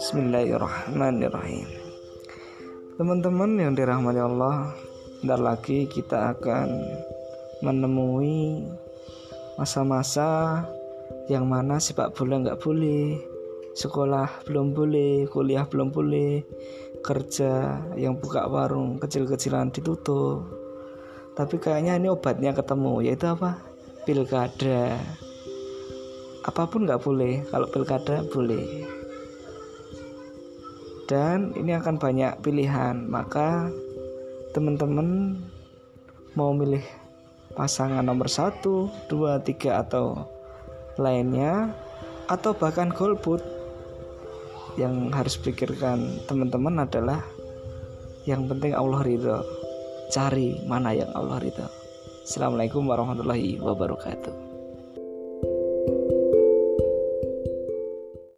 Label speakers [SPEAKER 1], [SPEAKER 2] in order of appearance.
[SPEAKER 1] Bismillahirrahmanirrahim. Teman-teman yang dirahmati Allah Bentar lagi kita akan menemui masa-masa yang mana sepak bola nggak boleh sekolah belum boleh kuliah belum boleh kerja yang buka warung kecil-kecilan ditutup. Tapi kayaknya ini obatnya ketemu yaitu apa? Pilkada apa pun nggak boleh kalau pilkada boleh. Dan ini akan banyak pilihan maka teman-teman mau milih pasangan nomor satu, dua, tiga atau lainnya atau bahkan golput yang harus pikirkan teman-teman adalah yang penting Allah ridho. Cari mana yang Allah ridho. Assalamualaikum warahmatullahi wabarakatuh